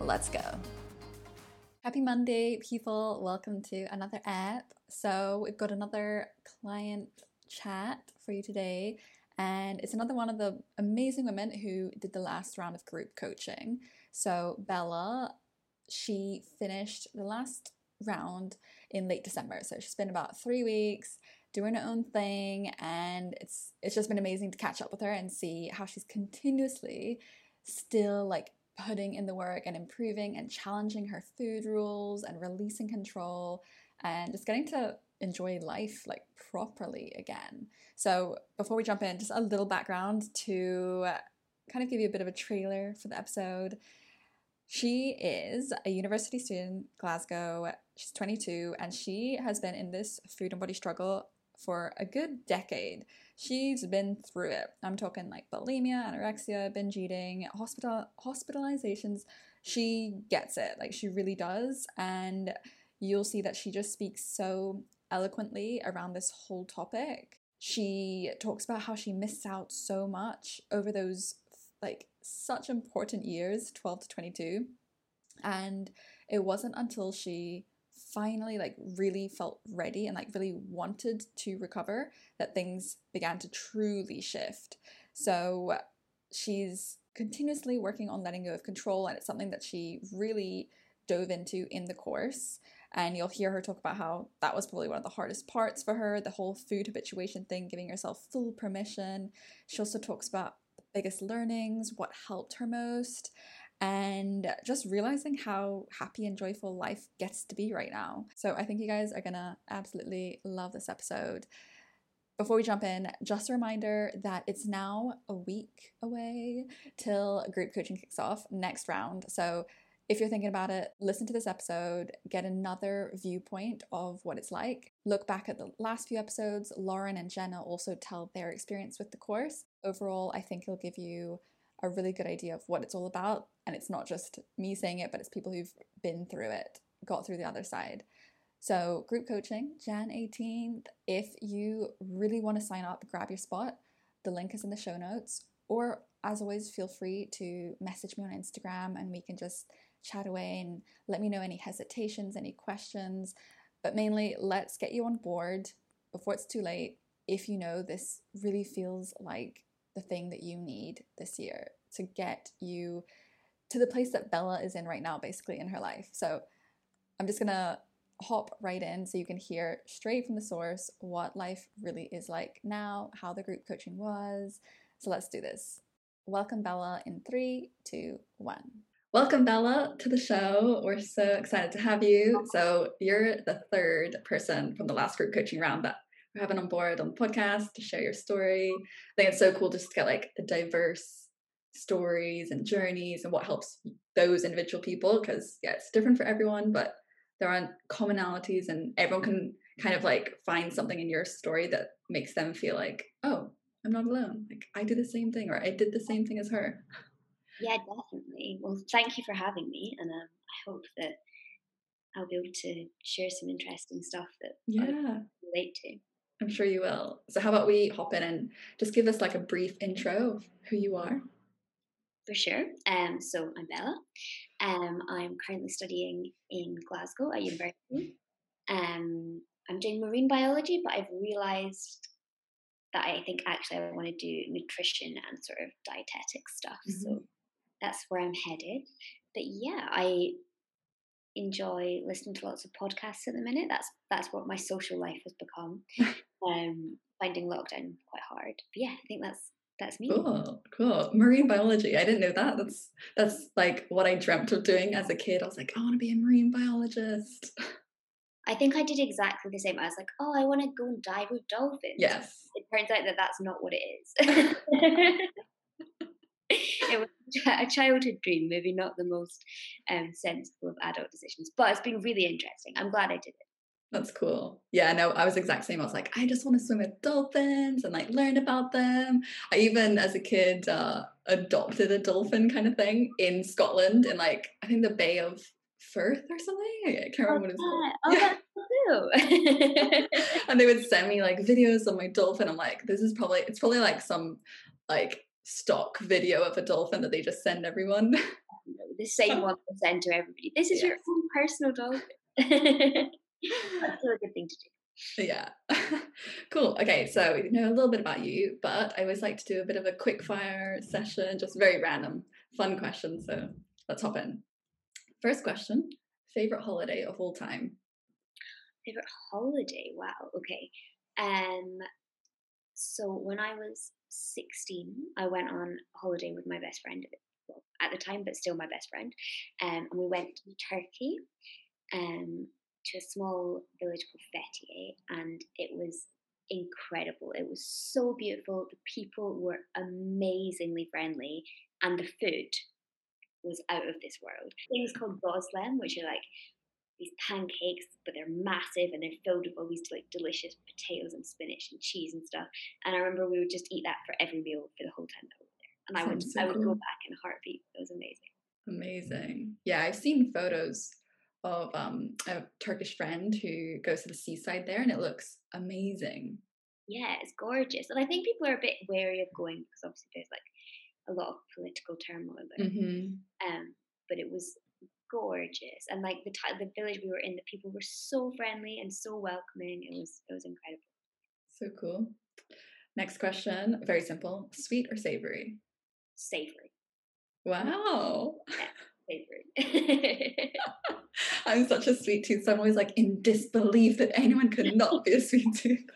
Let's go. Happy Monday, people. Welcome to another app. So, we've got another client chat for you today, and it's another one of the amazing women who did the last round of group coaching. So, Bella, she finished the last round in late December. So, she's been about three weeks doing her own thing and it's it's just been amazing to catch up with her and see how she's continuously still like putting in the work and improving and challenging her food rules and releasing control and just getting to enjoy life like properly again. So, before we jump in, just a little background to kind of give you a bit of a trailer for the episode. She is a university student, Glasgow. She's 22 and she has been in this food and body struggle for a good decade. She's been through it. I'm talking like bulimia, anorexia, binge eating, hospital hospitalizations. She gets it. Like she really does. And you'll see that she just speaks so eloquently around this whole topic. She talks about how she missed out so much over those like such important years, 12 to 22. And it wasn't until she finally like really felt ready and like really wanted to recover that things began to truly shift. So she's continuously working on letting go of control and it's something that she really dove into in the course and you'll hear her talk about how that was probably one of the hardest parts for her the whole food habituation thing giving yourself full permission she also talks about the biggest learnings what helped her most and just realizing how happy and joyful life gets to be right now. So I think you guys are gonna absolutely love this episode. Before we jump in, just a reminder that it's now a week away till group coaching kicks off next round. So if you're thinking about it, listen to this episode, get another viewpoint of what it's like. Look back at the last few episodes. Lauren and Jenna also tell their experience with the course. Overall, I think it'll give you a really good idea of what it's all about. And it's not just me saying it, but it's people who've been through it, got through the other side. So, group coaching, Jan 18th. If you really want to sign up, grab your spot. The link is in the show notes. Or, as always, feel free to message me on Instagram and we can just chat away and let me know any hesitations, any questions. But mainly, let's get you on board before it's too late if you know this really feels like the thing that you need this year to get you to the place that Bella is in right now, basically in her life. So I'm just gonna hop right in so you can hear straight from the source what life really is like now, how the group coaching was. So let's do this. Welcome, Bella, in three, two, one. Welcome, Bella, to the show. We're so excited to have you. So, you're the third person from the last group coaching round that we're having on board on the podcast to share your story. I think it's so cool just to get like diverse stories and journeys and what helps those individual people because yeah it's different for everyone but there are commonalities and everyone can kind of like find something in your story that makes them feel like oh i'm not alone. Like i did the same thing or i did the same thing as her. Yeah definitely. Well thank you for having me and um, i hope that i'll be able to share some interesting stuff that yeah. relate to i'm sure you will so how about we hop in and just give us like a brief intro of who you are for sure. Um, so I'm Bella. Um, I'm currently studying in Glasgow at university. Um, I'm doing marine biology, but I've realised that I think actually I want to do nutrition and sort of dietetic stuff. Mm-hmm. So that's where I'm headed. But yeah, I enjoy listening to lots of podcasts at the minute. That's that's what my social life has become. um, finding lockdown quite hard. But yeah, I think that's that's me. Cool, cool. Marine biology. I didn't know that. That's that's like what I dreamt of doing as a kid. I was like, I want to be a marine biologist. I think I did exactly the same. I was like, oh, I want to go and dive with dolphins. Yes. It turns out that that's not what it is. it was a childhood dream, maybe not the most um, sensible of adult decisions, but it's been really interesting. I'm glad I did it. That's cool. Yeah, no, I was exact same. I was like, I just want to swim with dolphins and like learn about them. I even, as a kid, uh, adopted a dolphin kind of thing in Scotland in like I think the Bay of Firth or something. I can't remember oh, what it's called. Oh, yeah. and they would send me like videos of my dolphin. I'm like, this is probably it's probably like some like stock video of a dolphin that they just send everyone. the same one they send to everybody. This is yes. your own personal dolphin. That's a good thing to do. Yeah. cool. Okay, so we know a little bit about you, but I always like to do a bit of a quick fire session, just very random, fun questions. So let's hop in. First question favorite holiday of all time? Favorite holiday? Wow. Okay. Um, so when I was 16, I went on holiday with my best friend, well, at the time, but still my best friend. Um, and we went to Turkey. Um, to a small village called Fethiye, and it was incredible. It was so beautiful. The people were amazingly friendly, and the food was out of this world. Things called gozlem, which are like these pancakes, but they're massive and they're filled with all these like delicious potatoes and spinach and cheese and stuff. And I remember we would just eat that for every meal for the whole time that we were there. And I would so I would cool. go back in a heartbeat. It was amazing. Amazing. Yeah, I've seen photos of um, a Turkish friend who goes to the seaside there, and it looks amazing. Yeah, it's gorgeous, and I think people are a bit wary of going because obviously there's like a lot of political turmoil there. Mm-hmm. Um, but it was gorgeous, and like the t- the village we were in, the people were so friendly and so welcoming. It was it was incredible. So cool. Next question, very simple: sweet or savory? Savory. Wow. Yeah, savory. I'm such a sweet tooth, so I'm always like in disbelief that anyone could not be a sweet tooth.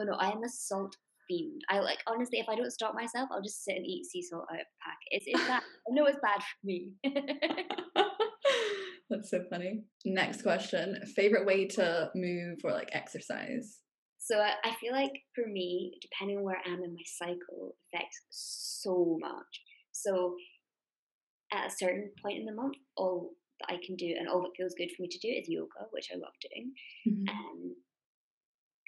Oh no, I am a salt fiend. I like honestly, if I don't stop myself, I'll just sit and eat sea salt out of a pack. It's it's bad. I know it's bad for me. That's so funny. Next question: favorite way to move or like exercise? So I, I feel like for me, depending on where I am in my cycle, affects so much. So at a certain point in the month, all that I can do and all that feels good for me to do is yoga, which I love doing. Mm-hmm. Um,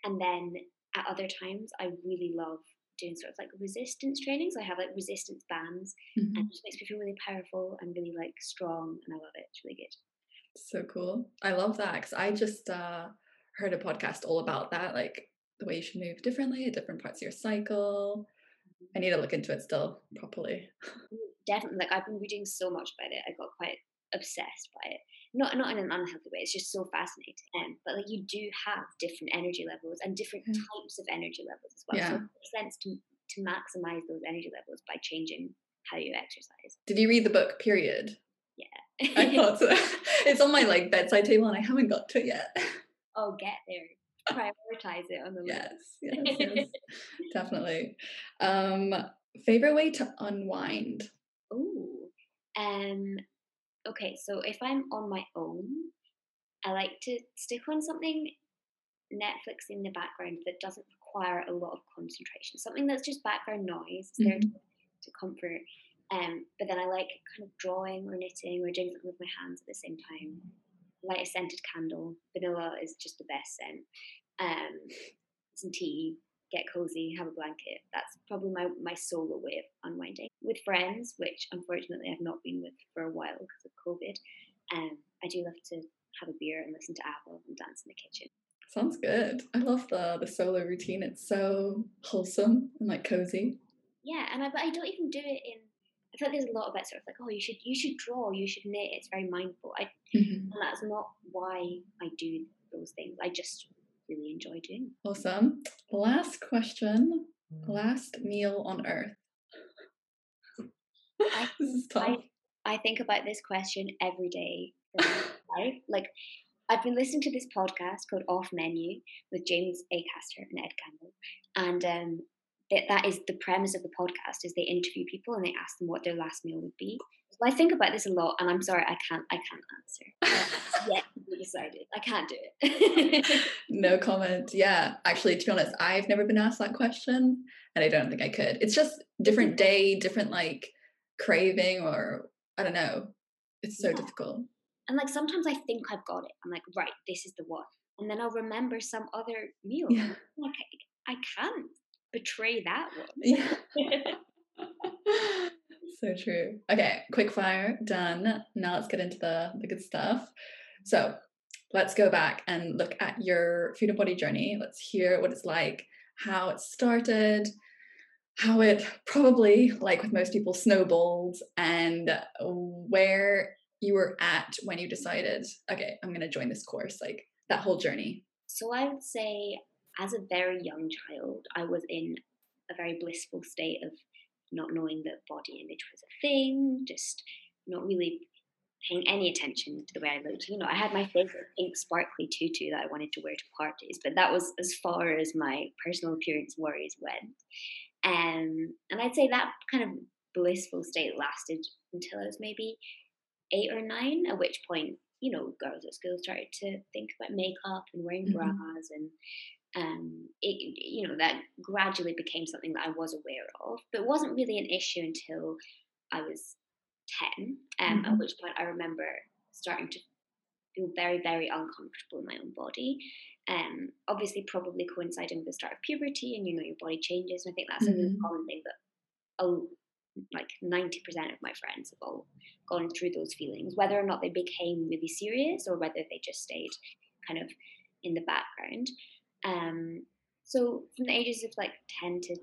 and then at other times, I really love doing sort of like resistance training. So I have like resistance bands, mm-hmm. and it just makes me feel really powerful and really like strong, and I love it. It's really good. So cool. I love that because I just uh, heard a podcast all about that, like the way you should move differently at different parts of your cycle. I need to look into it still properly. Definitely. Like I've been reading so much about it. I got quite obsessed by it. Not not in an unhealthy way. It's just so fascinating. Um, but like you do have different energy levels and different mm. types of energy levels as well. Yeah. So it makes sense to to maximize those energy levels by changing how you exercise. Did you read the book? Period. Yeah. I thought so. It's on my like bedside table and I haven't got to it yet. Oh, get there. Prioritize it on the list. Yes, yes, yes. definitely. Um, favorite way to unwind? Oh, um, okay, so if I'm on my own, I like to stick on something Netflix in the background that doesn't require a lot of concentration. Something that's just background noise. It's mm-hmm. to, to, comfort. Um, but then I like kind of drawing or knitting or doing something with my hands at the same time. Light a scented candle. Vanilla is just the best scent. Um, some tea, get cozy, have a blanket. That's probably my, my solo way of unwinding. With friends, which unfortunately I've not been with for a while because of COVID, um, I do love to have a beer and listen to ABBA and dance in the kitchen. Sounds good. I love the the solo routine. It's so wholesome and like cozy. Yeah, and I, but I don't even do it in. I feel like there's a lot about sort of like, oh, you should you should draw, you should knit. It's very mindful. I mm-hmm. and that's not why I do those things. I just really enjoy doing. Awesome. Last question. Last meal on earth. I, this is tough. I, I think about this question every day life. Like I've been listening to this podcast called Off Menu with James Acaster and Ed Gamble, and um, that, that is the premise of the podcast. Is they interview people and they ask them what their last meal would be. I think about this a lot, and I'm sorry, I can't, I can't answer. yeah, decided I can't do it. no comment. Yeah, actually, to be honest, I've never been asked that question, and I don't think I could. It's just different mm-hmm. day, different like craving or I don't know. It's so Yeah. difficult. And like sometimes I think I've got it. I'm like, right, this is the one. And then I'll remember some other meal. Yeah. Like I, I can't betray that one. Yeah. so true. Okay, quick fire, done. Now let's get into the, the good stuff. So let's go back and look at your food and body journey. Let's hear what it's like, how it started, how it probably, like with most people, snowballed, and where you were at when you decided, okay, I'm going to join this course, like that whole journey. so I would say, as a very young child, I was in a very blissful state of not knowing that body image was a thing, just not really paying any attention to the way I looked. You know, I had my favorite pink sparkly tutu that I wanted to wear to parties, but that was as far as my personal appearance worries went. Um, and I'd say that kind of blissful state lasted until I was maybe eight or nine, at which point, you know, girls at school started to think about makeup and wearing Mhm. bras and um, it, you know, that gradually became something that I was aware of, but it wasn't really an issue until I was 10, um, at Mhm. which point I remember starting to feel very, very uncomfortable in my own body. Um, obviously, probably coinciding with the start of puberty, and you know, your body changes. And I think that's a really Mhm. common thing that oh, like 90% of my friends have all gone through those feelings, whether or not they became really serious or whether they just stayed kind of in the background. Um, so from the ages of like 10 to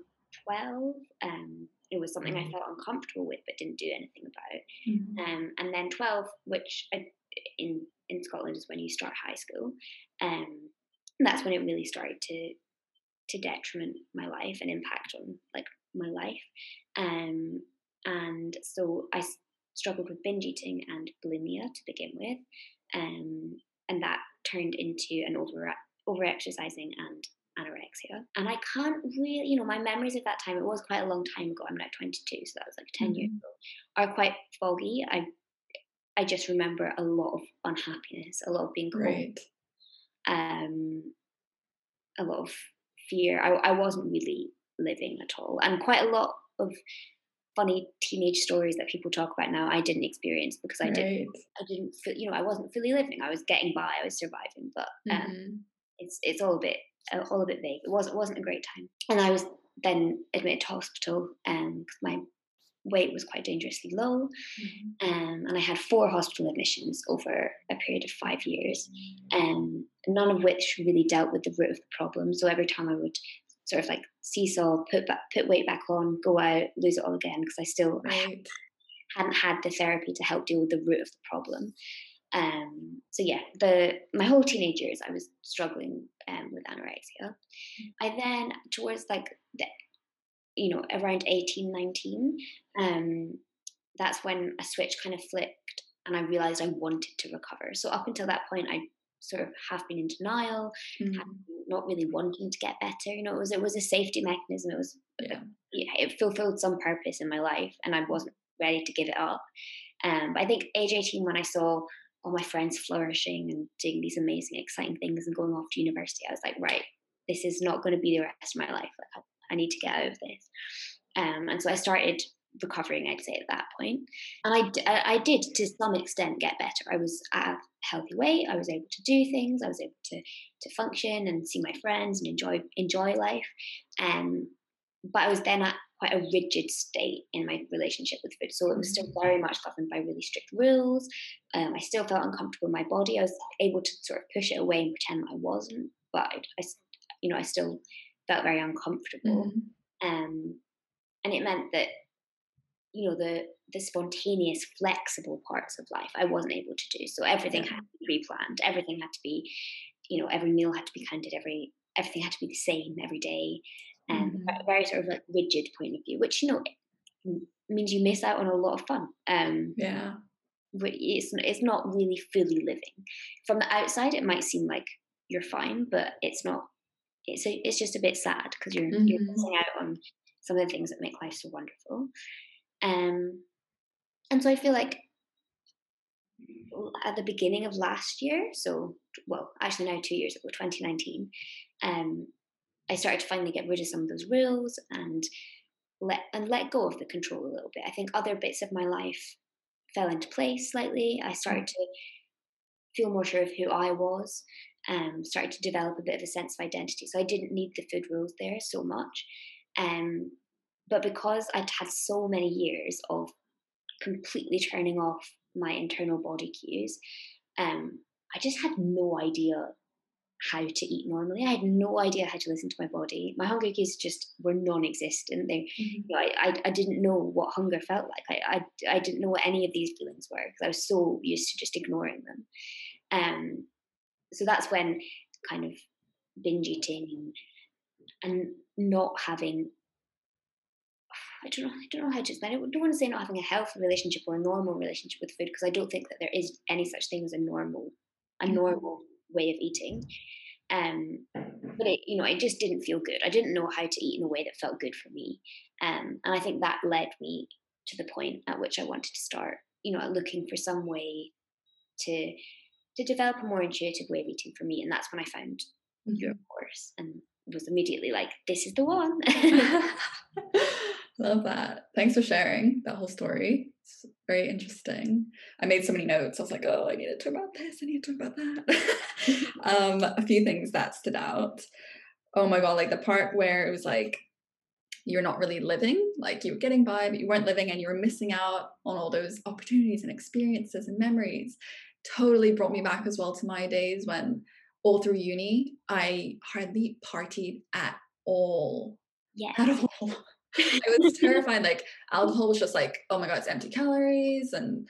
12, um, it was something I Mhm. felt uncomfortable with but didn't do anything about. Mhm. Um, and then 12, which I, in in Scotland is when you start high school, um, that's when it really started to to detriment my life and impact on like my life. Um, and so I struggled with binge eating and bulimia to begin with, um, and that turned into an over over exercising and anorexia. And I can't really, you know, my memories of that time. It was quite a long time ago. I'm now 22, so that was like 10 years Mhm. ago. Are quite foggy. I I just remember a lot of unhappiness, a lot of being cold, Right. um, a lot of fear. I, I wasn't really living at all, and quite a lot of funny teenage stories that people talk about now. I didn't experience because I didn't. I didn't feel. You know, I wasn't fully living. I was getting by. I was surviving, but um, Mhm. It's it's all a bit all a bit vague. It was it wasn't a great time, and I was then admitted to hospital um, my weight was quite dangerously low, Mhm. um, and I had four hospital admissions over a period of five years, um, none of which really dealt with the root of the problem. So every time I would sort of like seesaw, put back, put weight back on, go out, lose it all again because I still Right. hadn't had the therapy to help deal with the root of the problem. Um, so yeah, the my whole teenage years I was struggling um, with anorexia. I then towards like the you know around 18, 19, um, that's when a switch kind of flipped and I realized I wanted to recover. So up until that point, I sort of have been in denial, Mhm. not really wanting to get better. You know, it was it was a safety mechanism. It was Yeah. yeah, it fulfilled some purpose in my life, and I wasn't ready to give it up. Um, but I think age 18, when I saw all my friends flourishing and doing these amazing, exciting things and going off to university, I was like, right, this is not going to be the rest of my life. Like, I, I need to get out of this. Um, and so I started recovering, I'd say, at that point. And I did, to some extent, get better. I was at a healthy weight. I was able to do things. I was able to to function and see my friends and enjoy enjoy life. Um, but I was then at quite a rigid state in my relationship with food. So it was still very much governed by really strict rules. Um, I still felt uncomfortable in my body. I was able to sort of push it away and pretend that I wasn't, but I, you know, I still felt very uncomfortable. Mhm. Um, and it meant that, you know, the the spontaneous, flexible parts of life I wasn't able to do. So everything had to be pre-planned. Everything had to be, you know, every meal had to be counted. Every everything had to be the same every day. And Mhm. a very sort of like rigid point of view, which you know means you miss out on a lot of fun. Um, Yeah. it's it's not really fully living. From the outside, it might seem like you're fine, but it's not. It's a, it's just a bit sad because you're you're Mhm. missing out on some of the things that make life so wonderful. Um, and so I feel like at the beginning of last year, so well, actually now two years ago, 2019, um, I started to finally get rid of some of those rules and let and let go of the control a little bit. I think other bits of my life fell into place slightly. I started to feel more sure of who I was. Um, started to develop a bit of a sense of identity. So I didn't need the food rules there so much. Um, but because I'd had so many years of completely turning off my internal body cues, um, I just had no idea how to eat normally. I had no idea how to listen to my body. My hunger cues just were non-existent. They, mm-hmm. you know, I, I, I, didn't know what hunger felt like. I, I, I didn't know what any of these feelings were because I was so used to just ignoring them. Um, so that's when kind of binge eating and, and not having I don't know. I don't know how to explain it. I don't want to say not having a healthy relationship or a normal relationship with food because I don't think that there is any such thing as a normal, a mm-hmm. normal way of eating. Um, but it, you know, it just didn't feel good. I didn't know how to eat in a way that felt good for me. Um, and I think that led me to the point at which I wanted to start, you know, looking for some way to to develop a more intuitive way of eating for me. And that's when I found mm-hmm. your course and was immediately like, this is the one. Love that. Thanks for sharing that whole story. It's very interesting. I made so many notes. I was like, oh, I need to talk about this. I need to talk about that. um, a few things that stood out. Oh my god, like the part where it was like you're not really living, like you were getting by, but you weren't living and you were missing out on all those opportunities and experiences and memories. Totally brought me back as well to my days when all through uni, I hardly partied at all. Yeah. At all. I was terrified. Like alcohol was just like, oh my god, it's empty calories, and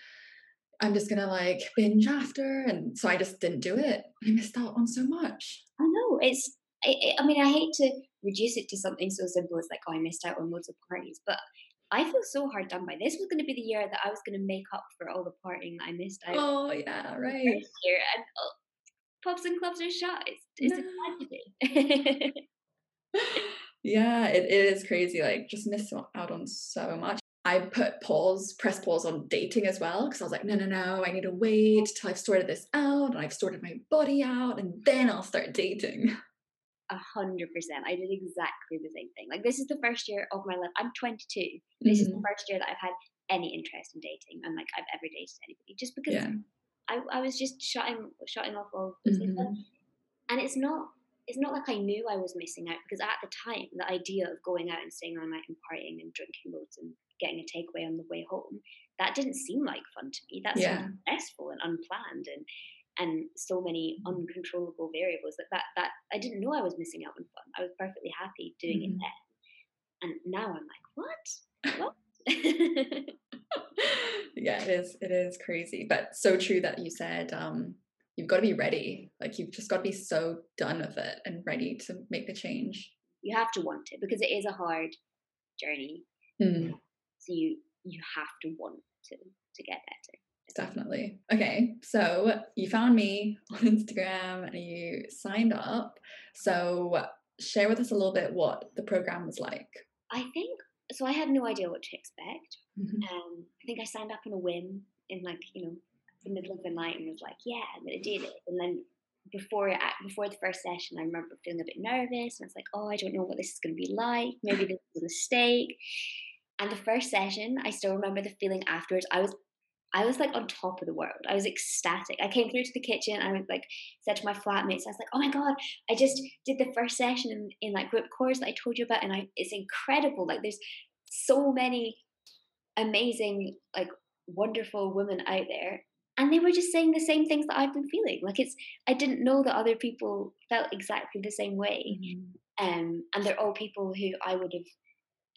I'm just gonna like binge after, and so I just didn't do it. I missed out on so much. I know it's. I, I mean, I hate to reduce it to something so simple as like, oh, I missed out on loads of parties, but I feel so hard done by this. Was going to be the year that I was going to make up for all the partying that I missed out. Oh yeah, right. Year and oh, pubs and clubs are shut. It's, it's no. a tragedy. Yeah, it, it is crazy. Like, just miss out on so much. I put pause, press pause on dating as well because I was like, no, no, no, I need to wait till I've sorted this out and I've sorted my body out and then I'll start dating. A hundred percent. I did exactly the same thing. Like, this is the first year of my life. I'm 22. This mm-hmm. is the mm-hmm. first year that I've had any interest in dating and like I've ever dated anybody just because yeah. I, I was just shutting shutting off all mm-hmm. and it's not it's not like I knew I was missing out because at the time, the idea of going out and staying all night and partying and drinking loads and getting a takeaway on the way home, that didn't seem like fun to me. That yeah. seemed stressful and unplanned and and so many uncontrollable variables that, that that I didn't know I was missing out on fun. I was perfectly happy doing mm-hmm. it then. And now I'm like, what? What? yeah, it is it is crazy. But so true that you said um you've got to be ready. Like you've just got to be so done with it and ready to make the change. You have to want it because it is a hard journey. Mm. So you you have to want to to get better. Definitely. Okay, so you found me on Instagram and you signed up. So share with us a little bit what the program was like. I think so. I had no idea what to expect. Mm-hmm. Um, I think I signed up on a whim in like you know the middle of the night and was like, yeah, I'm gonna do this. And then before uh, before the first session, I remember feeling a bit nervous, and I was like, oh, I don't know what this is gonna be like. Maybe this is a mistake. And the first session, I still remember the feeling afterwards. I was I was like on top of the world. I was ecstatic. I came through to the kitchen. I was like said to my flatmates, I was like, "Oh my god, I just did the first session in, in like group course that I told you about, and I it's incredible. Like there's so many amazing, like wonderful women out there, and they were just saying the same things that I've been feeling. Like it's, I didn't know that other people felt exactly the same way. Mm-hmm. Um, and they're all people who I would have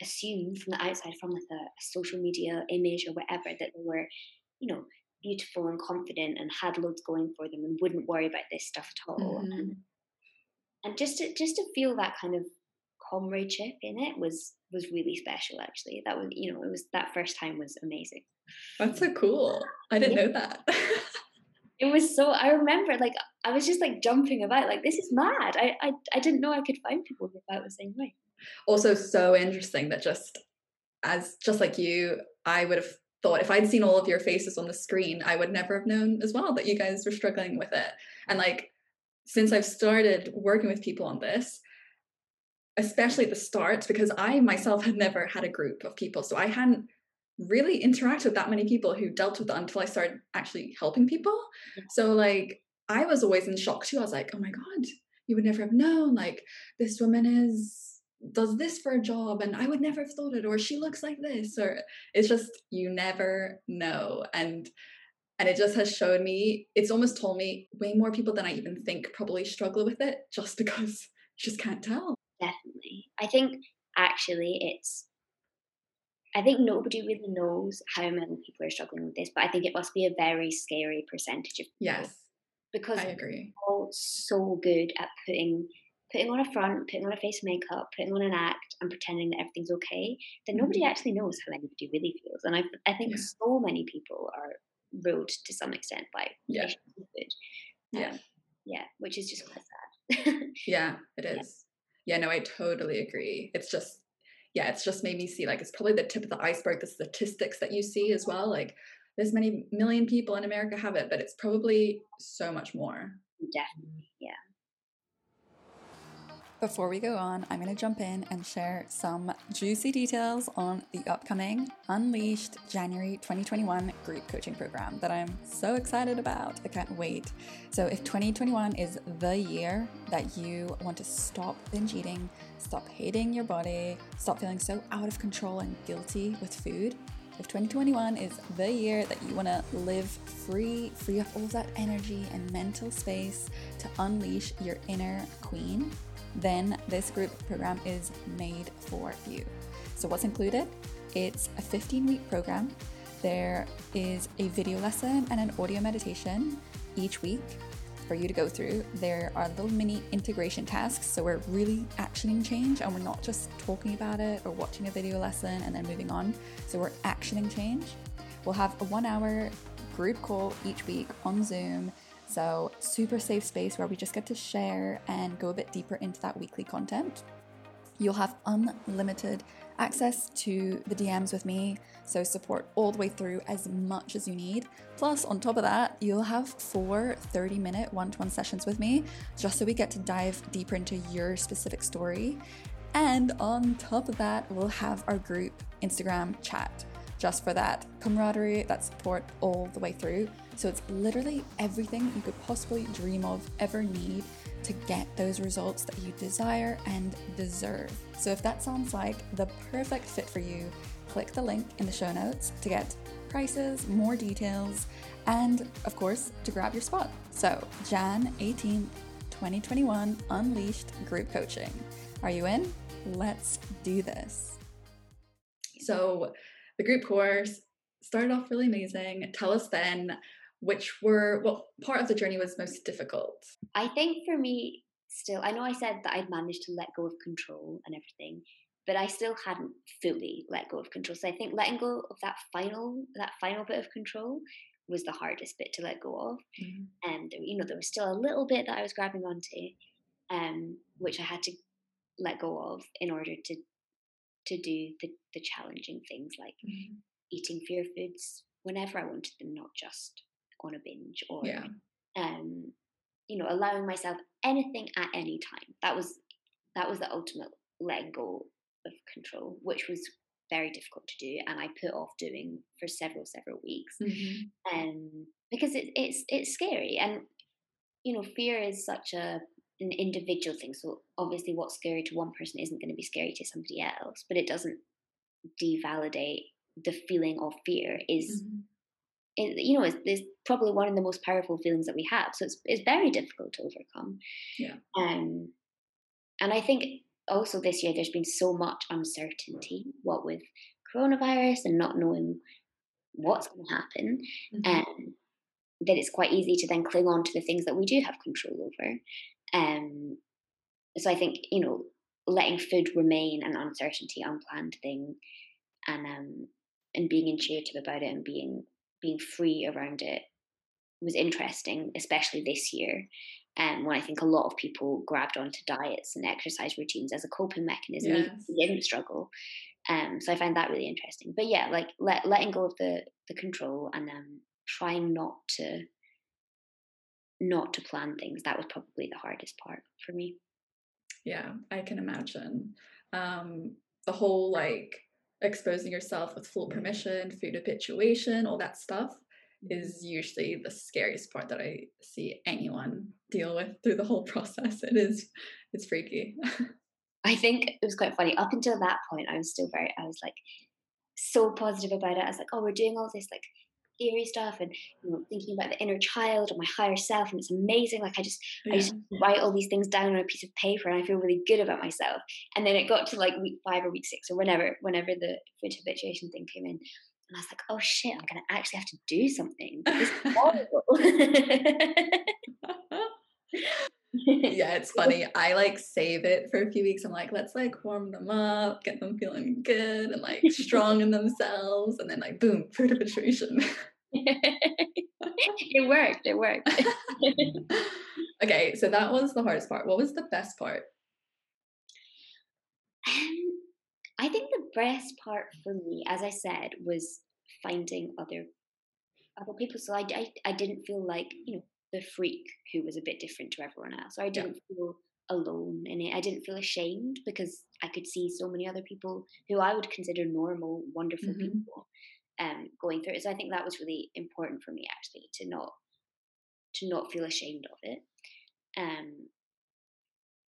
assumed from the outside, from like a, a, social media image or whatever, that they were, you know, beautiful and confident and had loads going for them and wouldn't worry about this stuff at all. Mm-hmm. And, and just to just to feel that kind of comradeship in it was was really special. Actually, that was you know it was that first time was amazing. That's so cool. I didn't yeah. know that. it was so I remember like I was just like jumping about like this is mad. I I, I didn't know I could find people who felt the same way. Also so interesting that just as just like you, I would have thought if I'd seen all of your faces on the screen, I would never have known as well that you guys were struggling with it. And like since I've started working with people on this, especially at the start, because I myself had never had a group of people. So I hadn't really interacted with that many people who dealt with it until I started actually helping people. Yeah. So like I was always in shock too. I was like, oh my God, you would never have known. Like this woman is does this for a job and I would never have thought it, or she looks like this, or it's just you never know. And and it just has shown me, it's almost told me way more people than I even think probably struggle with it just because you just can't tell. Definitely. I think actually it's I think nobody really knows how many people are struggling with this, but I think it must be a very scary percentage of people. Yes. Because I agree. all so good at putting putting on a front, putting on a face makeup, putting on an act, and pretending that everything's okay, that nobody mm-hmm. actually knows how anybody really feels. And I, I think yeah. so many people are ruled to some extent by yeah. Um, yeah. Yeah, which is just quite sad. yeah, it is. Yeah. Yeah, no, I totally agree. It's just, yeah, it's just made me see like it's probably the tip of the iceberg, the statistics that you see as well. Like there's many million people in America have it, but it's probably so much more. Definitely, yeah. Before we go on, I'm going to jump in and share some juicy details on the upcoming Unleashed January 2021 group coaching program that I'm so excited about. I can't wait. So, if 2021 is the year that you want to stop binge eating, stop hating your body, stop feeling so out of control and guilty with food, if 2021 is the year that you want to live free, free of all that energy and mental space to unleash your inner queen, then this group program is made for you. So, what's included? It's a 15 week program. There is a video lesson and an audio meditation each week for you to go through. There are little mini integration tasks, so we're really actioning change and we're not just talking about it or watching a video lesson and then moving on. So we're actioning change. We'll have a one hour group call each week on Zoom so, super safe space where we just get to share and go a bit deeper into that weekly content. You'll have unlimited access to the DMs with me, so support all the way through as much as you need. Plus, on top of that, you'll have four 30 minute one to one sessions with me, just so we get to dive deeper into your specific story. And on top of that, we'll have our group Instagram chat just for that camaraderie, that support all the way through. So it's literally everything you could possibly dream of, ever need to get those results that you desire and deserve. So if that sounds like the perfect fit for you, click the link in the show notes to get prices, more details, and of course, to grab your spot. So, Jan 18th, 2021 Unleashed Group Coaching. Are you in? Let's do this. So, the group course started off really amazing. Tell us then which were what part of the journey was most difficult? I think for me, still, I know I said that I'd managed to let go of control and everything, but I still hadn't fully let go of control. So I think letting go of that final that final bit of control was the hardest bit to let go of. Mm-hmm. And you know, there was still a little bit that I was grabbing onto, um, which I had to let go of in order to to do the, the challenging things like mm-hmm. eating fear foods whenever I wanted them, not just on a binge or yeah. um, you know, allowing myself anything at any time. That was that was the ultimate letting go of control, which was very difficult to do, and I put off doing for several several weeks, mm-hmm. um, because it, it's it's scary, and you know, fear is such a an individual thing. So obviously, what's scary to one person isn't going to be scary to somebody else, but it doesn't devalidate the feeling of fear. Is mm-hmm it, you know, it's, it's, probably one of the most powerful feelings that we have. So it's it's very difficult to overcome. Yeah. Um, and I think also this year there's been so much uncertainty, what with coronavirus and not knowing what's going to happen, mm-hmm. um, that it's quite easy to then cling on to the things that we do have control over. Um, so I think you know letting food remain an uncertainty, unplanned thing, and um, and being intuitive about it and being being free around it was interesting, especially this year. Um, when I think a lot of people grabbed onto diets and exercise routines as a coping mechanism, yes. they didn't struggle. Um, so I find that really interesting. But yeah, like let, letting go of the the control and um, trying not to not to plan things. That was probably the hardest part for me. Yeah, I can imagine. Um, the whole like exposing yourself with full permission, food habituation, all that stuff is usually the scariest part that I see anyone deal with through the whole process. It is, it's freaky. I think it was quite funny. Up until that point, I was still very, I was like so positive about it. I was like, oh, we're doing all this like theory stuff and you know, thinking about the inner child and my higher self, and it's amazing. Like I just, yeah. I just write all these things down on a piece of paper, and I feel really good about myself. And then it got to like week five or week six or whenever, whenever the food habituation thing came in, and I was like, oh shit, I'm gonna actually have to do something. This is horrible. yeah, it's funny. I like save it for a few weeks. I'm like, let's like warm them up, get them feeling good and like strong in themselves, and then like boom, food habituation. it worked. It worked. okay, so that was the hardest part. What was the best part? Um, I think the best part for me, as I said, was finding other other people. So I, I, I didn't feel like you know the freak who was a bit different to everyone else. I didn't yeah. feel alone in it. I didn't feel ashamed because I could see so many other people who I would consider normal, wonderful mm-hmm. people um, going through it. So I think that was really important for me actually to not to not feel ashamed of it. Um,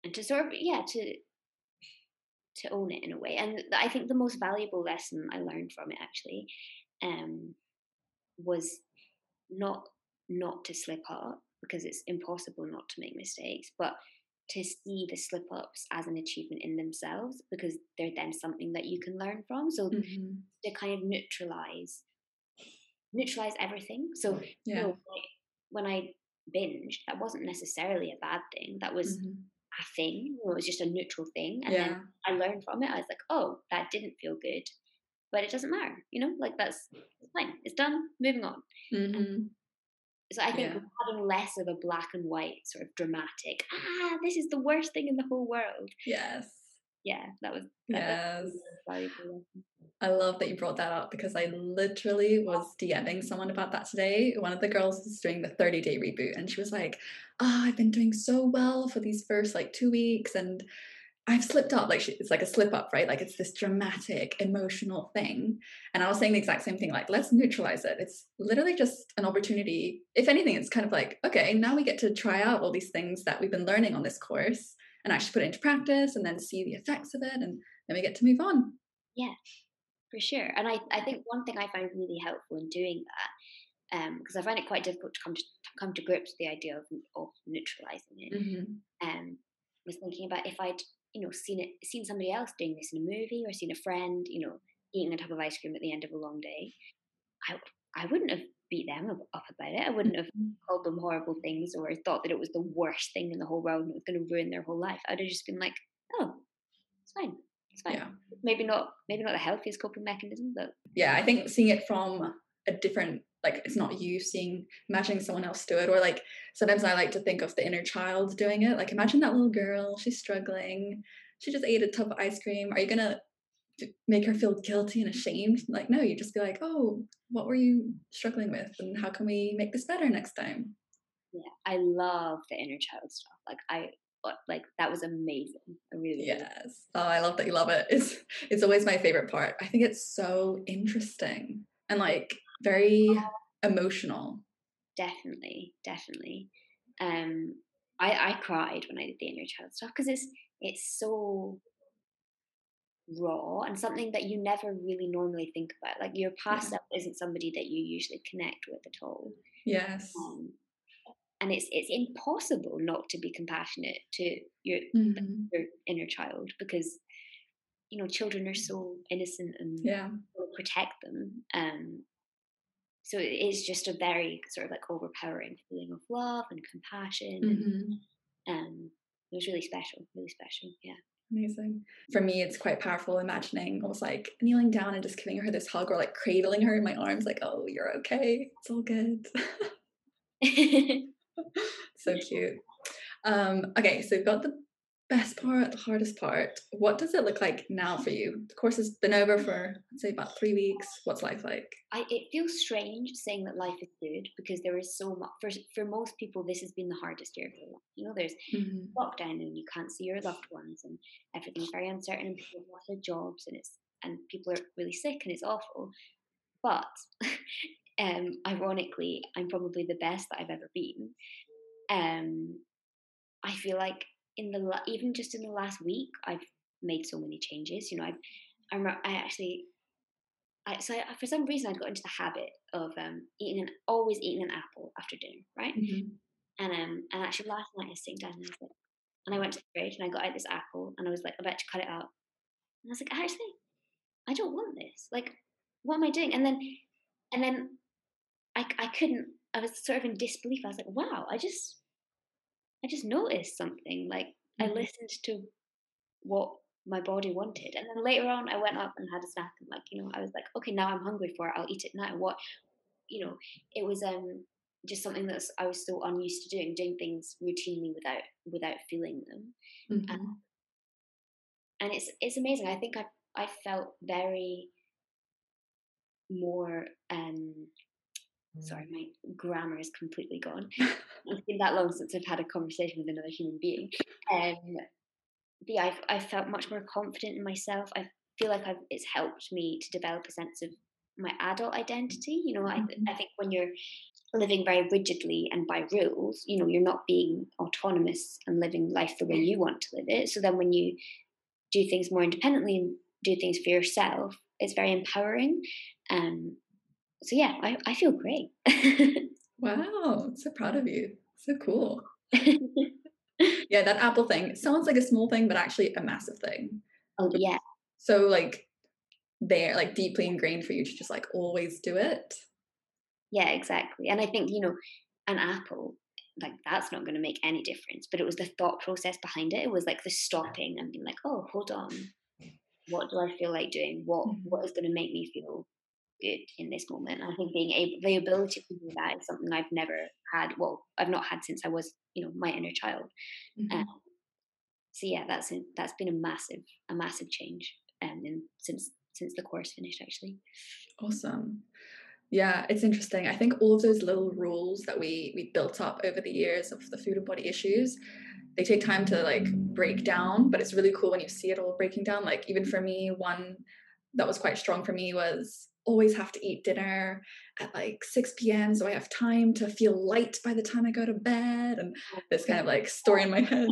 and to sort of yeah to to own it in a way. And I think the most valuable lesson I learned from it actually um, was not not to slip up because it's impossible not to make mistakes, but to see the slip ups as an achievement in themselves because they're then something that you can learn from. So mm-hmm. to kind of neutralize neutralize everything. So yeah. you know, when I binged, that wasn't necessarily a bad thing. That was mm-hmm a thing. it was just a neutral thing. And yeah. then I learned from it. I was like, oh, that didn't feel good. But it doesn't matter, you know, like that's fine. It's done, moving on. Mm-hmm. So I think yeah. having less of a black and white sort of dramatic, ah, this is the worst thing in the whole world. Yes. Yeah, that was that yes. Was I love that you brought that up because I literally was DMing someone about that today. One of the girls was doing the 30 day reboot and she was like, Oh, I've been doing so well for these first like two weeks and I've slipped up. Like it's like a slip up, right? Like it's this dramatic, emotional thing. And I was saying the exact same thing. Like let's neutralize it. It's literally just an opportunity. If anything, it's kind of like okay, now we get to try out all these things that we've been learning on this course and actually put it into practice, and then see the effects of it, and then we get to move on. Yeah, for sure. And I I think one thing I find really helpful in doing that because um, I find it quite difficult to come to, to, come to grips with the idea of, of neutralizing it. Mm-hmm. Um, was thinking about if I'd you know seen it seen somebody else doing this in a movie or seen a friend you know eating a tub of ice cream at the end of a long day i i wouldn't have beat them up about it i wouldn't have mm-hmm. called them horrible things or thought that it was the worst thing in the whole world and it was going to ruin their whole life i'd have just been like oh it's fine it's fine yeah. maybe not maybe not the healthiest coping mechanism but yeah i think seeing it from a different like it's not you seeing imagining someone else do it or like sometimes i like to think of the inner child doing it like imagine that little girl she's struggling she just ate a tub of ice cream are you gonna make her feel guilty and ashamed? Like no you just be like oh what were you struggling with and how can we make this better next time? Yeah i love the inner child stuff like i uh, like that was amazing i really yes oh i love that you love it it's it's always my favorite part i think it's so interesting and like very emotional. Definitely, definitely. Um, I I cried when I did the inner child stuff because it's it's so raw and something that you never really normally think about. Like your past yeah. self isn't somebody that you usually connect with at all. Yes. Um, and it's it's impossible not to be compassionate to your mm-hmm. your inner child because you know children are so innocent and yeah protect them um so it is just a very sort of like overpowering feeling of love and compassion. Mm-hmm. and um, it was really special really special yeah. Amazing. For me it's quite powerful imagining almost like kneeling down and just giving her this hug or like cradling her in my arms like oh you're okay. It's all good. So cute. Um okay so we've got the best part, the hardest part. What does it look like now for you? The course has been over for say about three weeks. What's life like? I, it feels strange saying that life is good because there is so much. For, for most people, this has been the hardest year of their life. You know, there's mm-hmm. lockdown and you can't see your loved ones and everything's very uncertain and people have lost their jobs and it's and people are really sick and it's awful. But um, ironically, I'm probably the best that I've ever been. Um, I feel like in the even just in the last week, I've made so many changes. You know, I've I'm, I actually I, so I, for some reason I'd got into the habit of um, eating an always eating an apple after dinner, right? Mm-hmm. And um and actually last night I was sitting down and I was like, and I went to the fridge and I got out this apple and I was like about to cut it out, and I was like, actually, I don't want this. Like, what am I doing? And then and then I I couldn't. I was sort of in disbelief. I was like, wow, I just I just noticed something. Like mm-hmm. I listened to what my body wanted. And then later on, I went up and had a snack, and like you know, I was like, okay, now I'm hungry for it. I'll eat it now. What, you know, it was um just something that I was so unused to doing, doing things routinely without without feeling them. Mm-hmm. And, and it's it's amazing. I think I I felt very more um sorry, my grammar is completely gone. it's been that long since I've had a conversation with another human being. Um, but yeah, I've, I felt much more confident in myself. I feel like I've, it's helped me to develop a sense of my adult identity. You know, I, mm-hmm. I think when you're living very rigidly and by rules, you know, you're not being autonomous and living life the way you want to live it. So then when you do things more independently and do things for yourself, it's very empowering. Um, so yeah, I, I feel great. wow, so proud of you. So cool. yeah, that Apple thing sounds like a small thing, but actually a massive thing. Oh yeah. So like they're like deeply ingrained for you to just like always do it. Yeah, exactly. And I think, you know, an apple, like that's not going to make any difference. But it was the thought process behind it. It was like the stopping and being like, oh, hold on. What do I feel like doing? What mm-hmm. what is going to make me feel good in this moment. I think being able, the ability to do that is something I've never had. Well, I've not had since I was, you know, my inner child. Mm-hmm. Um, so yeah, that's a, that's been a massive, a massive change, um, in, since since the course finished actually. Awesome. Yeah, it's interesting. I think all of those little rules that we we built up over the years of the food and body issues, they take time to like break down, but it's really cool when you see it all breaking down. Like even for me, one that was quite strong for me was always have to eat dinner at like 6 p.m. So I have time to feel light by the time I go to bed and oh, this kind of like story in my head.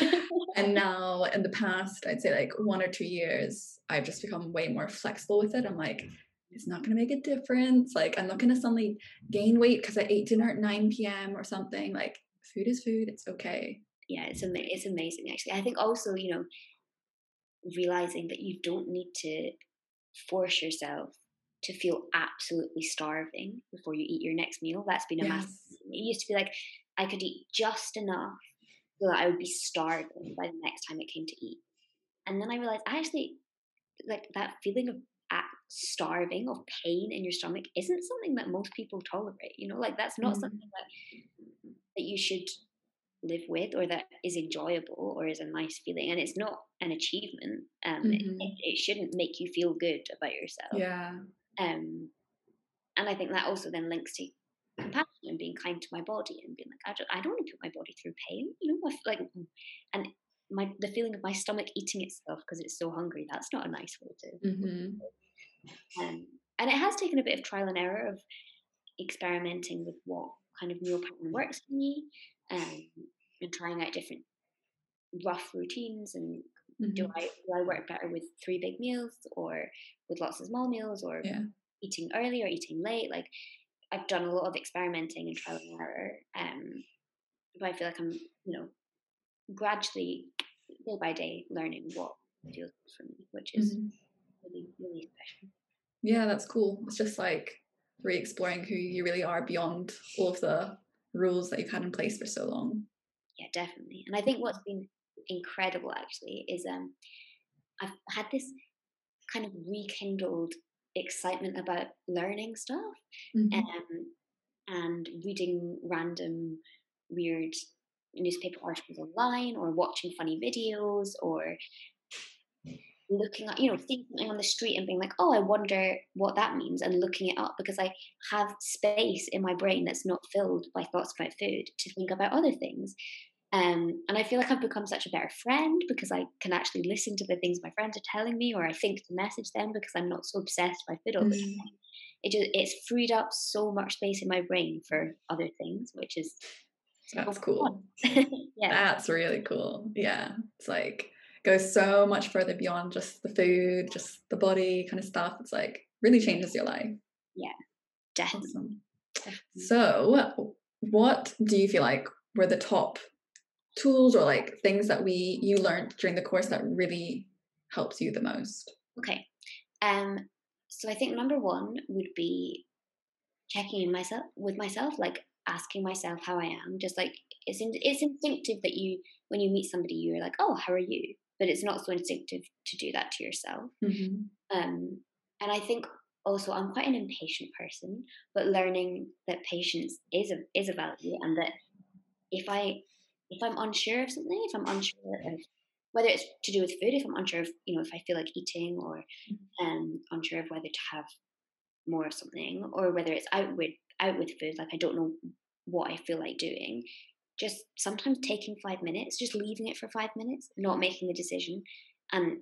and now in the past, I'd say like one or two years, I've just become way more flexible with it. I'm like, mm. it's not going to make a difference. Like, I'm not going to suddenly gain weight because I ate dinner at 9 p.m. or something. Like, food is food. It's okay. Yeah, it's, ama- it's amazing, actually. I think also, you know, realizing that you don't need to force yourself to feel absolutely starving before you eat your next meal. That's been a yes. massive. It used to be like I could eat just enough so that I would be starving by the next time it came to eat. And then I realized I actually like that feeling of starving of pain in your stomach isn't something that most people tolerate. You know, like that's not mm. something that that you should live with or that is enjoyable or is a nice feeling and it's not an achievement um mm-hmm. it, it, shouldn't make you feel good about yourself yeah um, and I think that also then links to compassion and being kind to my body and being like, I don't, I don't want to put my body through pain. You know, like, mm, and my the feeling of my stomach eating itself because it's so hungry. That's not a nice way to. Mm-hmm. Um, and it has taken a bit of trial and error of experimenting with what kind of meal pattern works for me, um, and trying out different rough routines and Mm-hmm. Do I do I work better with three big meals or with lots of small meals or yeah. eating early or eating late? Like I've done a lot of experimenting and trial and error. Um, but I feel like I'm, you know, gradually day by day learning what feels for me, which is mm-hmm. really, really special. Yeah, that's cool. It's just like re-exploring who you really are beyond all of the rules that you've had in place for so long. Yeah, definitely. And I think what's been incredible actually is um I've had this kind of rekindled excitement about learning stuff mm-hmm. um, and reading random weird newspaper articles online or watching funny videos or looking at you know seeing something on the street and being like oh i wonder what that means and looking it up because i have space in my brain that's not filled by thoughts about food to think about other things um, and i feel like i've become such a better friend because i can actually listen to the things my friends are telling me or i think to message them because i'm not so obsessed by food all the time mm. it just it's freed up so much space in my brain for other things which is that's cool yeah that's really cool yeah it's like goes so much further beyond just the food, just the body kind of stuff. It's like really changes your life. Yeah, definitely. Awesome. definitely. So, what do you feel like were the top tools or like things that we you learned during the course that really helps you the most? Okay. Um so I think number 1 would be checking in myself with myself like asking myself how I am just like it's in, it's instinctive that you when you meet somebody you're like oh how are you but it's not so instinctive to do that to yourself. Mm-hmm. Um, and I think also I'm quite an impatient person, but learning that patience is a is a value, and that if I if I'm unsure of something, if I'm unsure of whether it's to do with food, if I'm unsure of you know if I feel like eating, or mm-hmm. um, unsure of whether to have more of something, or whether it's out with out with food, like I don't know what I feel like doing just sometimes taking five minutes, just leaving it for five minutes, not making the decision, and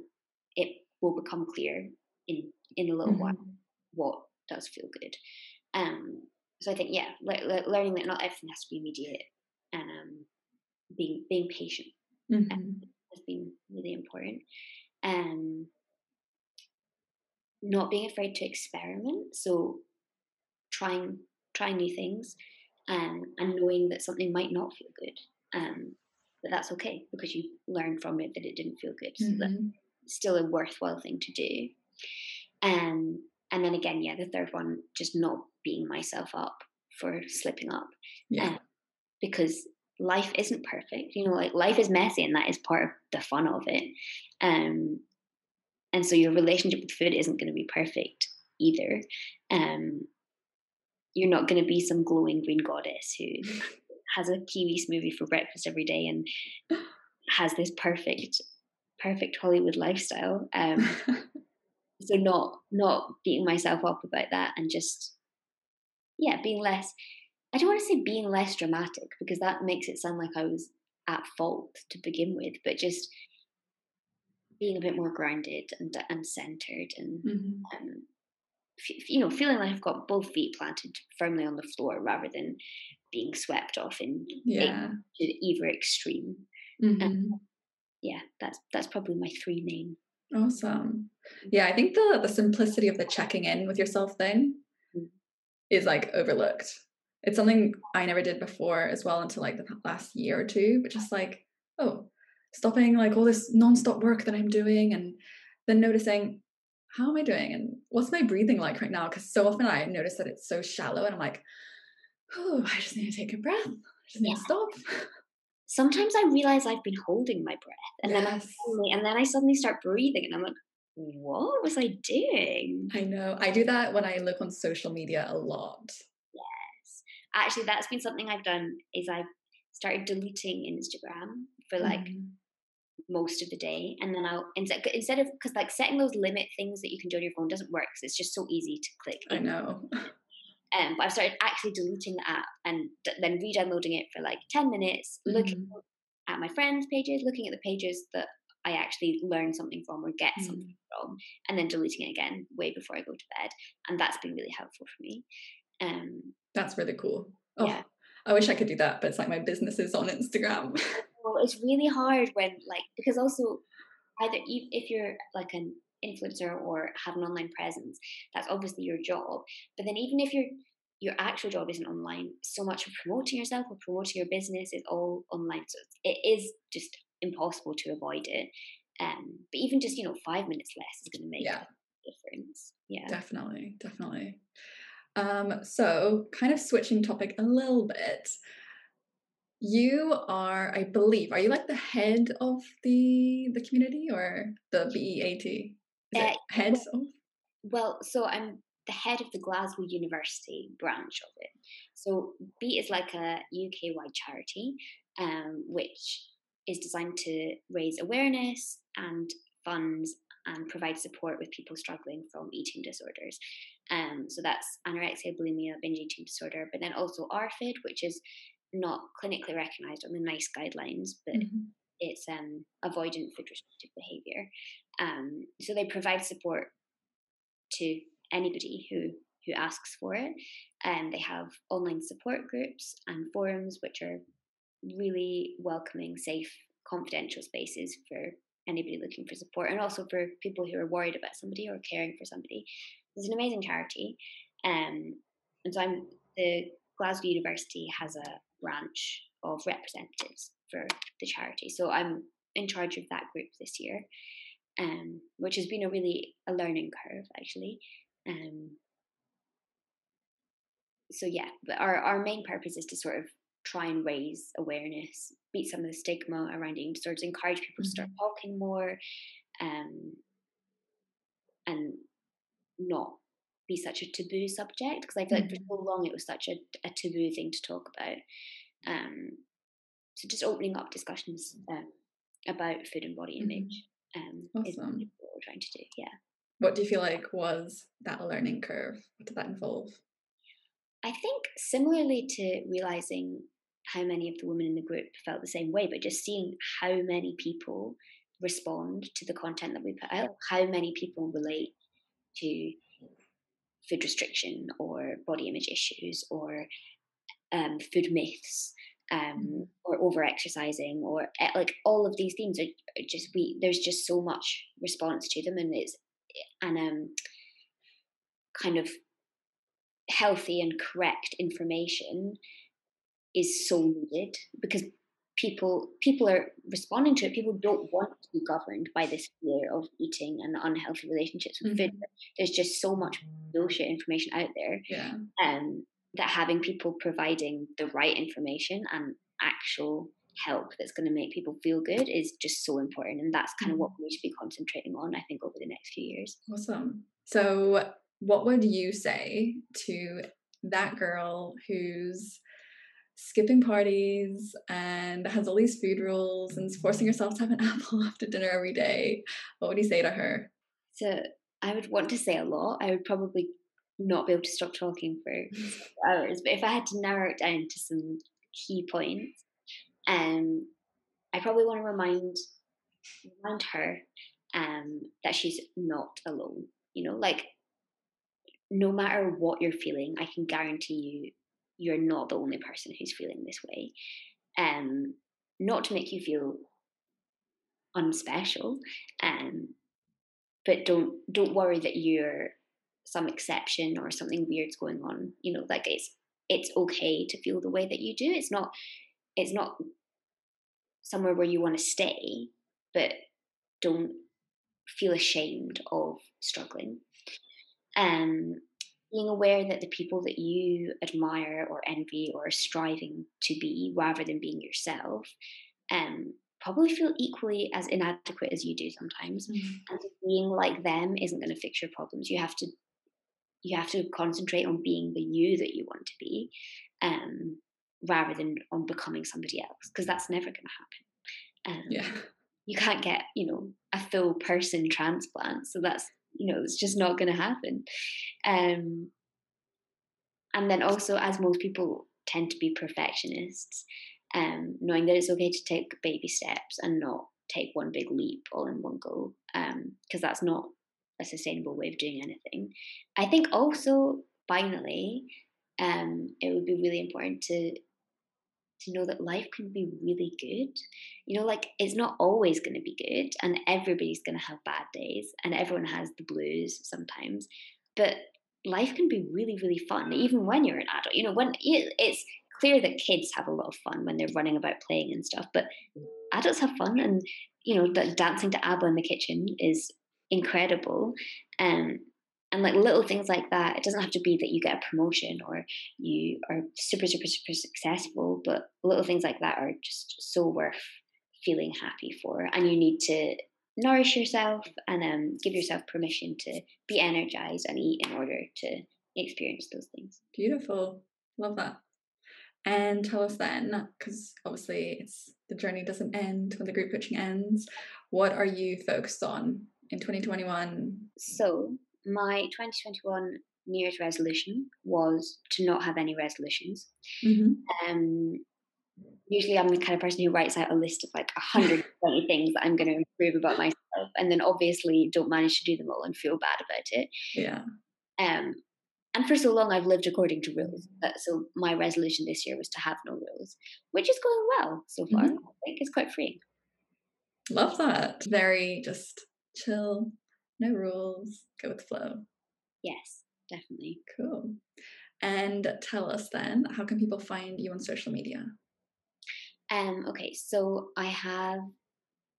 it will become clear in in a little mm-hmm. while what does feel good. Um, so I think yeah, le- le- learning that not everything has to be immediate, um, being being patient mm-hmm. has been really important. Um, not being afraid to experiment, so trying trying new things um, and knowing that something might not feel good. Um, but that's okay because you learn from it that it didn't feel good. So mm-hmm. that's still a worthwhile thing to do. Um, and then again, yeah, the third one, just not beating myself up for slipping up. Yeah. Um, because life isn't perfect. You know, like life is messy and that is part of the fun of it. Um, and so your relationship with food isn't going to be perfect either. Um, you're not going to be some glowing green goddess who has a kiwi smoothie for breakfast every day and has this perfect perfect hollywood lifestyle um, so not not beating myself up about that and just yeah being less i don't want to say being less dramatic because that makes it sound like i was at fault to begin with but just being a bit more grounded and and centered and mm-hmm. um, you know, feeling like I've got both feet planted firmly on the floor rather than being swept off in yeah. to either extreme. Mm-hmm. Um, yeah, that's that's probably my three main. Awesome. Yeah, I think the the simplicity of the checking in with yourself thing mm-hmm. is like overlooked. It's something I never did before as well until like the last year or two, but just like, oh, stopping like all this nonstop work that I'm doing and then noticing, how am I doing? And what's my breathing like right now? Because so often I notice that it's so shallow and I'm like, oh, I just need to take a breath. I just need yeah. to stop. Sometimes I realize I've been holding my breath and yes. then I suddenly, and then I suddenly start breathing and I'm like, what was I doing? I know. I do that when I look on social media a lot. Actually, that's been something I've done is I've started deleting Instagram for like mm most of the day and then i'll instead, instead of because like setting those limit things that you can do on your phone doesn't work because it's just so easy to click i know um, but I've started actually deleting the app and d- then re-downloading it for like 10 minutes, mm-hmm. looking at my friends' pages, looking at the pages that I actually learn something from or get mm-hmm. something from, and then deleting it again way before I go to bed. And that's been really helpful for me. Um, that's really cool. Oh, yeah. I wish I could do that, but it's like my business is on Instagram. well, it's really hard when like because also either if you're like an influencer or have an online presence, that's obviously your job. But then even if your your actual job isn't online, so much of promoting yourself or promoting your business is all online. So it is just impossible to avoid it. Um, but even just you know five minutes less is going to make yeah. a difference. Yeah, definitely, definitely. Um, so kind of switching topic a little bit you are i believe are you like the head of the the community or the beat is uh, head well, of? well so i'm the head of the glasgow university branch of it. So beat is like a uk wide charity um, which is designed to raise awareness and funds and provide support with people struggling from eating disorders. Um, so that's anorexia, bulimia, binge eating disorder, but then also ARFID, which is not clinically recognised on the NICE guidelines, but mm-hmm. it's um, avoidant food restrictive behaviour. Um, so they provide support to anybody who who asks for it. And um, they have online support groups and forums, which are really welcoming, safe, confidential spaces for anybody looking for support and also for people who are worried about somebody or caring for somebody. It's an amazing charity. Um, and so I'm the Glasgow University has a branch of representatives for the charity. So I'm in charge of that group this year, um, which has been a really a learning curve actually. Um, so yeah, but our, our main purpose is to sort of try and raise awareness, beat some of the stigma around eating disorders, encourage people mm-hmm. to start mm-hmm. talking more, um, and not be such a taboo subject because I feel mm-hmm. like for mm-hmm. so long it was such a, a taboo thing to talk about. Um, so just opening up discussions um, about food and body image um, awesome. is what we're trying to do. Yeah. What do you feel like was that learning curve? What did that involve? I think similarly to realizing how many of the women in the group felt the same way, but just seeing how many people respond to the content that we put out, how many people relate to food restriction or body image issues or um, food myths um, mm-hmm. or over exercising or eh, like all of these themes are just we there's just so much response to them and it's and um kind of healthy and correct information is so needed because people people are responding to it. People don't want to be governed by this fear of eating and unhealthy relationships with mm-hmm. food. There's just so much bullshit information out there. Yeah. Um, that having people providing the right information and actual help that's going to make people feel good is just so important and that's kind of what mm-hmm. we should be concentrating on i think over the next few years awesome so what would you say to that girl who's skipping parties and has all these food rules and is forcing herself to have an apple after dinner every day. What would you say to her? So i would want to say a lot. I would probably not be able to stop talking for hours but if i had to narrow it down to some key points um i probably want to remind remind her um that she's not alone. You know like no matter what you're feeling, I can guarantee you, you're not the only person who's feeling this way. Um, not to make you feel unspecial, um, but don't don't worry that you're some exception or something weird's going on. You know, like it's it's okay to feel the way that you do. It's not it's not somewhere where you want to stay, but don't feel ashamed of struggling um, being aware that the people that you admire or envy or are striving to be rather than being yourself um, probably feel equally as inadequate as you do sometimes. Mm-hmm. and being like them isn't going to fix your problems. You have to you have to concentrate on being the you that you want to be um, rather than on becoming somebody else because that's never going to happen um, yeah you can't get you know a full person transplant so that's you know it's just not going to happen. Um and then also as most people tend to be perfectionists um knowing that it's okay to take baby steps and not take one big leap all in one go um because that's not a sustainable way of doing anything. I think also finally um it would be really important to to know that life can be really good. You know, like it's not always going to be good, and everybody's going to have bad days, and everyone has the blues sometimes. But life can be really, really fun, even when you're an adult. You know, when it's clear that kids have a lot of fun when they're running about playing and stuff, but adults have fun, and you know, dancing to ABBA in the kitchen is incredible. Um, and like little things like that it doesn't have to be that you get a promotion or you are super super super successful but little things like that are just so worth feeling happy for and you need to nourish yourself and um, give yourself permission to be energized and eat in order to experience those things beautiful love that And tell us then, because obviously it's the journey doesn't end when the group coaching ends. What are you focused on in 2021? So my 2021 New Year's resolution was to not have any resolutions. Mm-hmm. Um, usually I'm the kind of person who writes out a list of like 120 things that I'm going to improve about myself, and then obviously don't manage to do them all and feel bad about it. Yeah. Um, and for so long I've lived according to rules. So my resolution this year was to have no rules, which is going well so far. Mm-hmm. I think it's quite freeing. Love that. Very just chill, no rules, go with the flow. Yes, definitely. Cool. And tell us then, how can people find you on social media? Um, okay, so I have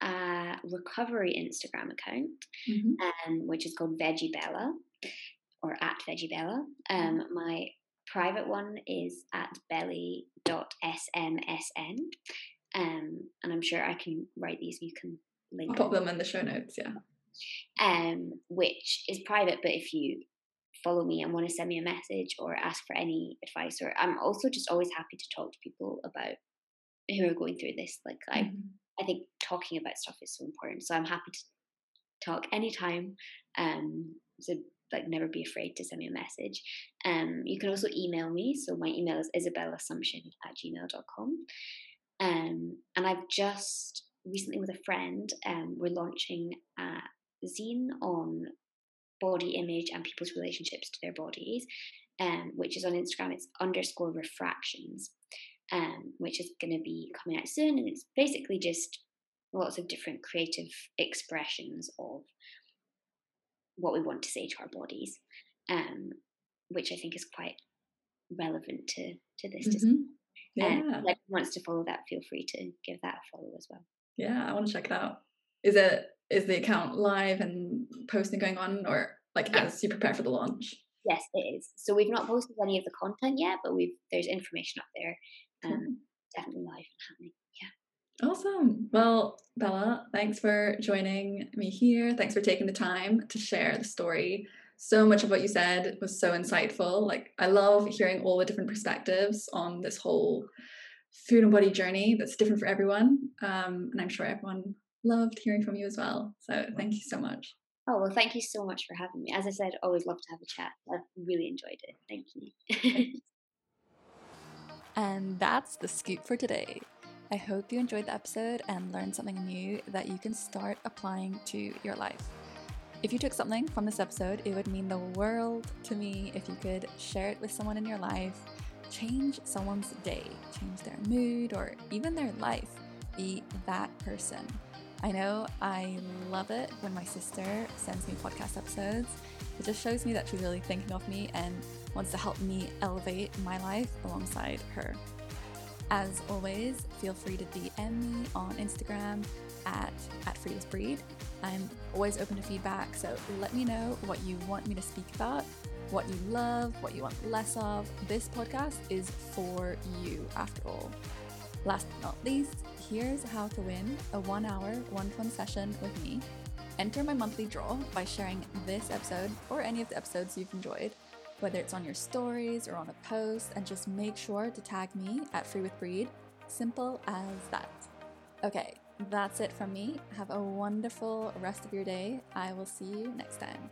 a recovery Instagram account, mm-hmm. um, which is called Veggie Bella or at Veggie Bella. Um, mm-hmm. my private one is at belly.smsn. Um, and I'm sure I can write these. You can link. I'll pop them in the show notes. Yeah. Um, which is private, but if you follow me and want to send me a message or ask for any advice, or I'm also just always happy to talk to people about who are going through this. Like I, mm-hmm. I think talking about stuff is so important. So I'm happy to talk anytime. Um, so like never be afraid to send me a message. Um, you can also email me. So my email is isabellassumption at gmail.com. Um, and I've just recently with a friend, um, we're launching a zine on body image and people's relationships to their bodies, um, which is on Instagram. It's underscore refractions, um, which is going to be coming out soon. And it's basically just lots of different creative expressions of what we want to say to our bodies, um, which I think is quite relevant to to this. Mm-hmm. Yeah. Um, like wants to follow that, feel free to give that a follow as well. Yeah, I want to check it out. Is it is the account live and posting going on, or like yes. as you prepare for the launch? Yes, it is. So we've not posted any of the content yet, but we've there's information up there. Um, definitely live and happening. Yeah. Awesome. Well, Bella, thanks for joining me here. Thanks for taking the time to share the story. So much of what you said was so insightful. Like, I love hearing all the different perspectives on this whole food and body journey that's different for everyone. Um, and I'm sure everyone loved hearing from you as well. So, thank you so much. Oh, well, thank you so much for having me. As I said, always love to have a chat. I've really enjoyed it. Thank you. and that's the scoop for today. I hope you enjoyed the episode and learned something new that you can start applying to your life. If you took something from this episode, it would mean the world to me if you could share it with someone in your life, change someone's day, change their mood, or even their life. Be that person. I know I love it when my sister sends me podcast episodes. It just shows me that she's really thinking of me and wants to help me elevate my life alongside her. As always, feel free to DM me on Instagram at, at with Breed. I'm always open to feedback, so let me know what you want me to speak about, what you love, what you want less of. This podcast is for you, after all. Last but not least, here's how to win a one hour, one to one session with me. Enter my monthly draw by sharing this episode or any of the episodes you've enjoyed whether it's on your stories or on a post, and just make sure to tag me at Free with Breed. Simple as that. Okay, that's it from me. Have a wonderful rest of your day. I will see you next time.